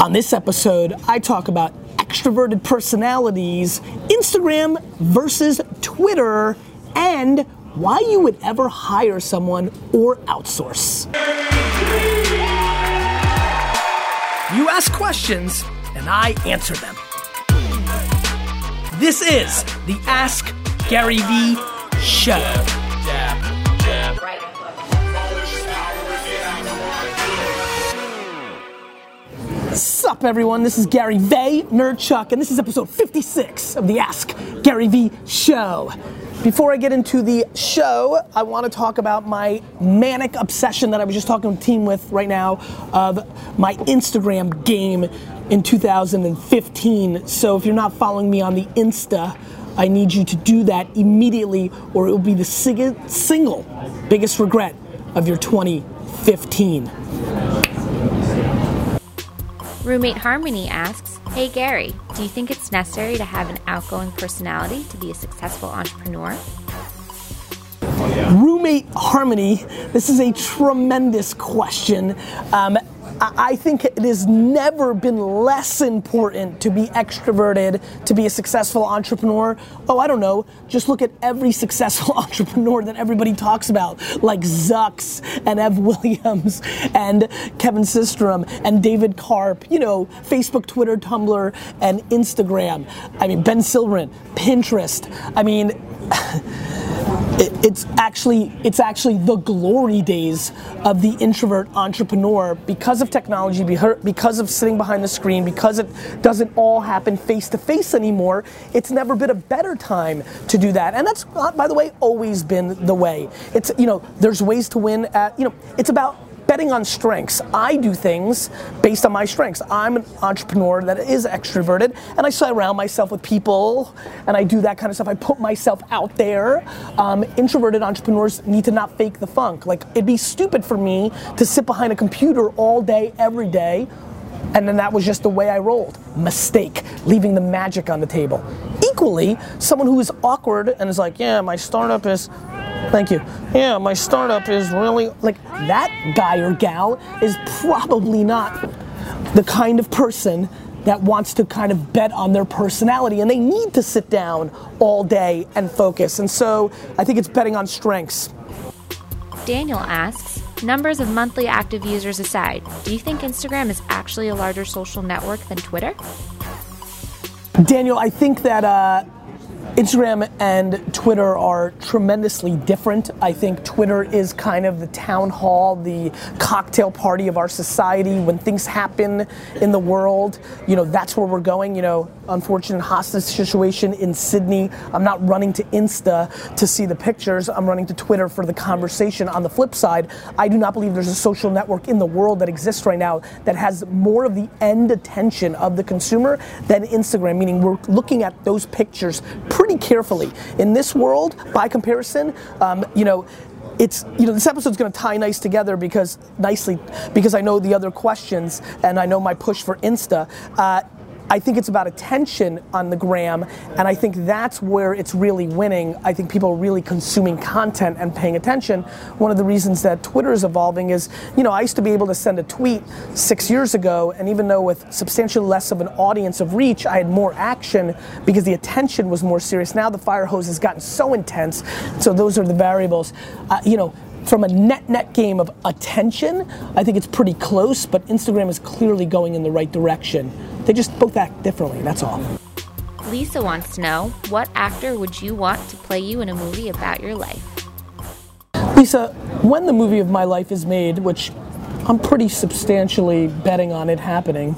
On this episode, I talk about extroverted personalities, Instagram versus Twitter, and why you would ever hire someone or outsource. You ask questions, and I answer them. This is the Ask Gary Vee Show. Sup, everyone? This is Gary Vaynerchuk, and this is episode 56 of the Ask Gary Vee Show. Before I get into the show, I want to talk about my manic obsession that I was just talking to the team with right now of my Instagram game in 2015. So if you're not following me on the Insta, I need you to do that immediately, or it will be the single biggest regret of your 2015. Roommate Harmony asks, Hey Gary, do you think it's necessary to have an outgoing personality to be a successful entrepreneur? Roommate Harmony, this is a tremendous question. Um, I think it has never been less important to be extroverted, to be a successful entrepreneur. Oh, I don't know. Just look at every successful entrepreneur that everybody talks about, like Zucks and Ev Williams and Kevin Systrom and David Karp, you know, Facebook, Twitter, Tumblr, and Instagram. I mean, Ben Silbermann, Pinterest. I mean, it's actually it's actually the glory days of the introvert entrepreneur because of technology, because of sitting behind the screen, because it doesn't all happen face to face anymore. It's never been a better time to do that, and that's by the way always been the way. It's you know there's ways to win at you know it's about betting on strengths. I do things based on my strengths. I'm an entrepreneur that is extroverted, and I surround myself with people, and I do that kind of stuff. I put myself out there. Um, introverted entrepreneurs need to not fake the funk. Like, it'd be stupid for me to sit behind a computer all day, every day, and then that was just the way I rolled. Mistake, leaving the magic on the table. Equally, someone who is awkward and is like, yeah, my startup is Thank you. Yeah, my startup is really like that guy or gal is probably not the kind of person that wants to kind of bet on their personality and they need to sit down all day and focus. And so I think it's betting on strengths. Daniel asks, Numbers of monthly active users aside, do you think Instagram is actually a larger social network than Twitter? Daniel, I think that uh, Instagram and Twitter are tremendously different. I think Twitter is kind of the town hall, the cocktail party of our society. When things happen in the world, you know, that's where we're going. You know, unfortunate hostage situation in Sydney. I'm not running to Insta to see the pictures. I'm running to Twitter for the conversation. On the flip side, I do not believe there's a social network in the world that exists right now that has more of the end attention of the consumer than Instagram, meaning we're looking at those pictures pretty carefully. In this world, by comparison, um, you know, it's you know this episode's going to tie nice together because nicely because I know the other questions and I know my push for Insta. Uh, I think it's about attention on the gram, and I think that's where it's really winning. I think people are really consuming content and paying attention. One of the reasons that Twitter is evolving is, you know, I used to be able to send a tweet six years ago, and even though with substantially less of an audience of reach, I had more action because the attention was more serious. Now the fire hose has gotten so intense, so those are the variables. Uh, you know, from a net net game of attention, I think it's pretty close, but Instagram is clearly going in the right direction. They just both act differently, that's all. Lisa wants to know, what actor would you want to play you in a movie about your life? Lisa, when the movie of my life is made, which I'm pretty substantially betting on it happening.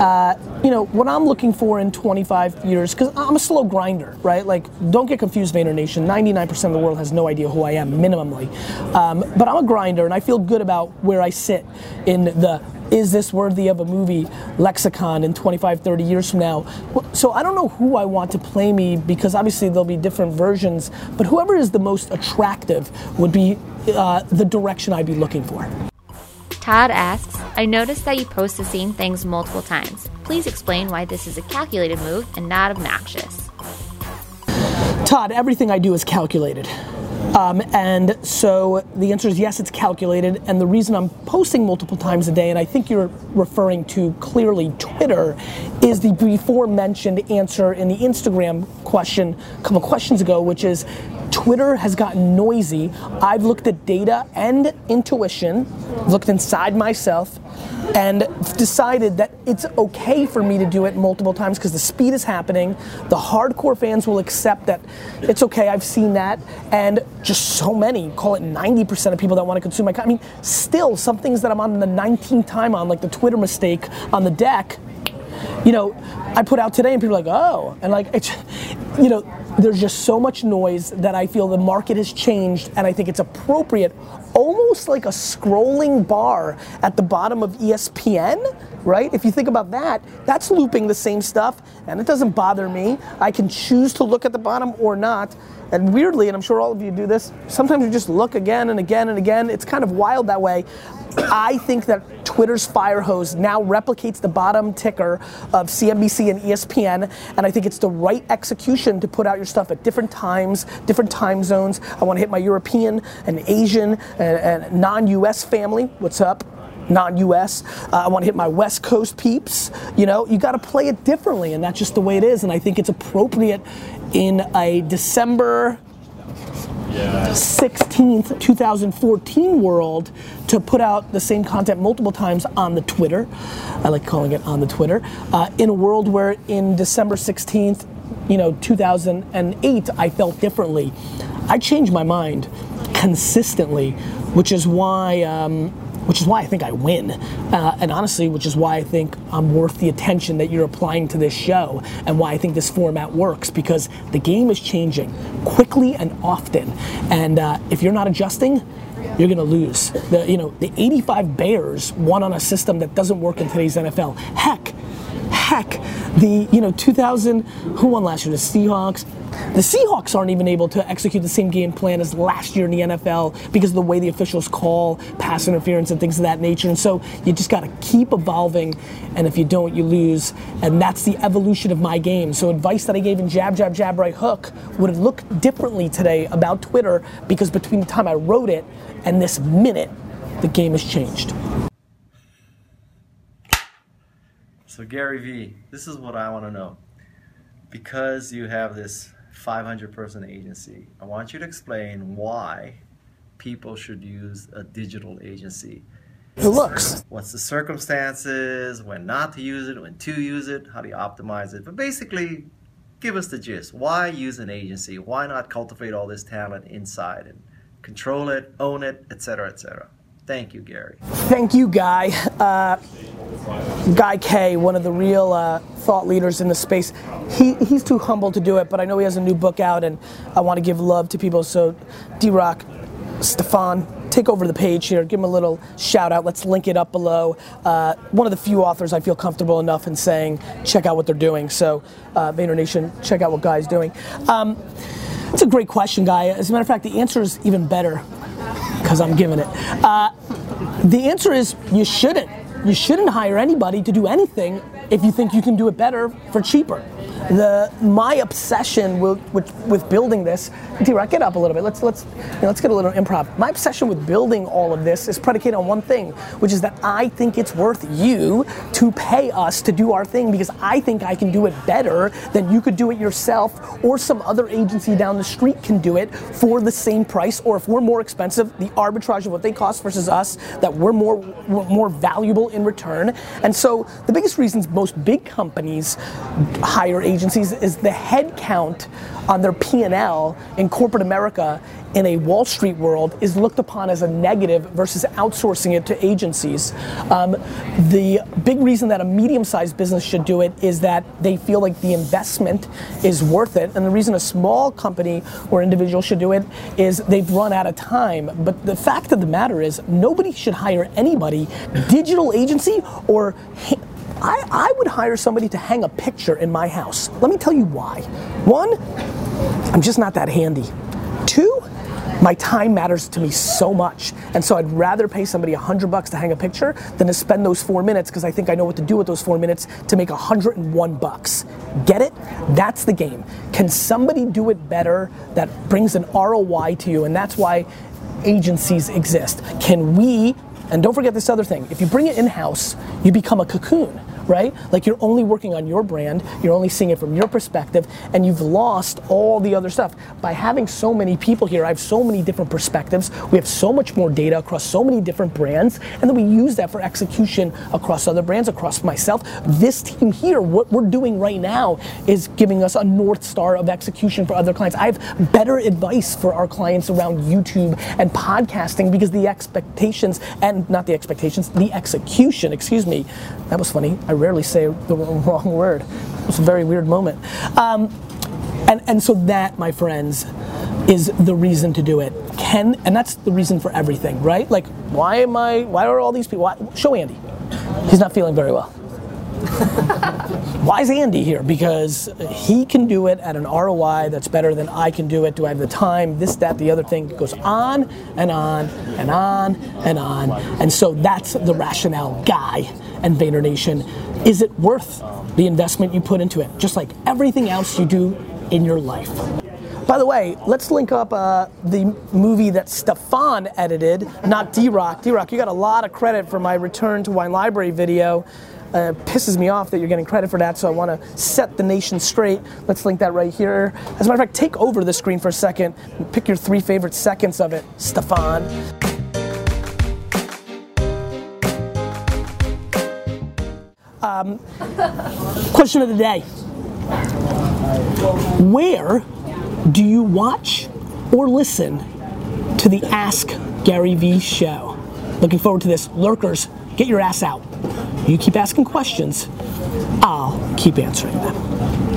Uh, you know, what I'm looking for in 25 years, because I'm a slow grinder, right? Like, don't get confused, Vayner Nation. 99% of the world has no idea who I am, minimally. Um, but I'm a grinder, and I feel good about where I sit in the is this worthy of a movie lexicon in 25, 30 years from now? So I don't know who I want to play me because obviously there'll be different versions, but whoever is the most attractive would be uh, the direction I'd be looking for. Todd asks, I noticed that you post the same things multiple times. Please explain why this is a calculated move and not obnoxious. Todd, everything I do is calculated. Um, and so the answer is yes, it's calculated. And the reason I'm posting multiple times a day, and I think you're referring to clearly Twitter, is the before mentioned answer in the Instagram question a couple questions ago, which is Twitter has gotten noisy. I've looked at data and intuition, looked inside myself, and decided that it's okay for me to do it multiple times because the speed is happening. The hardcore fans will accept that it's okay, I've seen that, and just so many, call it 90% of people that want to consume my content. I mean, still, some things that I'm on the 19th time on, like the Twitter mistake on the deck, you know, I put out today and people are like, oh, and like, it's, you know, there's just so much noise that I feel the market has changed and I think it's appropriate, almost like a scrolling bar at the bottom of ESPN, right? If you think about that, that's looping the same stuff and it doesn't bother me. I can choose to look at the bottom or not. And weirdly, and I'm sure all of you do this, sometimes you just look again and again and again. It's kind of wild that way. I think that Twitter's fire hose now replicates the bottom ticker of CNBC and ESPN, and I think it's the right execution to put out stuff at different times, different time zones. I want to hit my European and Asian and, and non-US family. What's up? non-US. Uh, I want to hit my West Coast peeps. You know, you got to play it differently, and that's just the way it is. And I think it's appropriate in a December 16th, 2014 world to put out the same content multiple times on the Twitter. I like calling it on the Twitter. Uh, in a world where in December 16th, you know, 2008, I felt differently. I changed my mind consistently, which is why um, which is why I think I win. Uh, and honestly, which is why I think I'm worth the attention that you're applying to this show and why I think this format works because the game is changing quickly and often. And uh, if you're not adjusting, you're going to lose. The, you know, the 85 Bears won on a system that doesn't work in today's NFL. Heck, heck, the, you know, 2000, who won last year? The Seahawks. The Seahawks aren't even able to execute the same game plan as last year in the NFL because of the way the officials call pass interference and things of that nature. And so you just got to keep evolving, and if you don't, you lose. And that's the evolution of my game. So advice that I gave in jab, jab, jab, right hook would look differently today about Twitter because between the time I wrote it and this minute, the game has changed. So Gary Vee, this is what I want to know. Because you have this 500 person agency, I want you to explain why people should use a digital agency. It looks. What's the circumstances, when not to use it, when to use it, how do you optimize it? But basically, give us the gist. Why use an agency? Why not cultivate all this talent inside and control it, own it, etc., etc.? Thank you, Gary. Thank you, Guy. Uh, Guy K, one of the real uh, thought leaders in the space. He, he's too humble to do it, but I know he has a new book out, and I want to give love to people. So, D Rock, Stefan, take over the page here. Give him a little shout out. Let's link it up below. Uh, one of the few authors I feel comfortable enough in saying, check out what they're doing. So, uh, Vayner Nation, check out what Guy's doing. Um, it's a great question, Guy. As a matter of fact, the answer is even better because I'm giving it. Uh, the answer is you shouldn't. You shouldn't hire anybody to do anything if you think you can do it better for cheaper the my obsession with, with, with building this, D-Rock, get up a little bit. Let's let's you know, let's get a little improv. My obsession with building all of this is predicated on one thing, which is that I think it's worth you to pay us to do our thing because I think I can do it better than you could do it yourself or some other agency down the street can do it for the same price or if we're more expensive, the arbitrage of what they cost versus us, that we're more we're more valuable in return. And so the biggest reasons most big companies hire agencies is the headcount on their P&L in corporate America in a Wall Street world is looked upon as a negative versus outsourcing it to agencies. Um, the big reason that a medium-sized business should do it is that they feel like the investment is worth it, and the reason a small company or individual should do it is they've run out of time. But the fact of the matter is, nobody should hire anybody, digital agency or I, I would hire somebody to hang a picture in my house. Let me tell you why. One, I'm just not that handy. Two, my time matters to me so much. And so I'd rather pay somebody a hundred bucks to hang a picture than to spend those four minutes because I think I know what to do with those four minutes to make 101 bucks. Get it? That's the game. Can somebody do it better that brings an ROI to you? And that's why agencies exist. Can we, and don't forget this other thing, if you bring it in-house, you become a cocoon right? Like you're only working on your brand, you're only seeing it from your perspective, and you've lost all the other stuff. By having so many people here, I have so many different perspectives, we have so much more data across so many different brands, and then we use that for execution across other brands, across myself. This team here, what we're doing right now is giving us a north star of execution for other clients. I have better advice for our clients around YouTube and podcasting because the expectations, and not the expectations, the execution, excuse me, that was funny. I rarely say the wrong word. It was a very weird moment. Um, and, and so that, my friends, is the reason to do it. Can and that's the reason for everything, right? Like, why am I? Why are all these people? Why, show Andy. He's not feeling very well. why is Andy here? Because he can do it at an ROI that's better than I can do it. Do I have the time? This, that, the other thing it goes on and on and on and on. And so that's the rationale, guy and Vayner Nation. Is it worth the investment you put into it? Just like everything else you do in your life. By the way, let's link up uh, the movie that Stefan edited, not D-Rock. D-Rock, you got a lot of credit for my Return to Wine Library video. Uh, pisses me off that you're getting credit for that, so I want to set the nation straight. Let's link that right here. As a matter of fact, take over the screen for a second and pick your three favorite seconds of it, Stefan. Um, question of the day Where do you watch or listen to the Ask Gary Vee show? Looking forward to this. Lurkers, get your ass out. You keep asking questions, I'll keep answering them.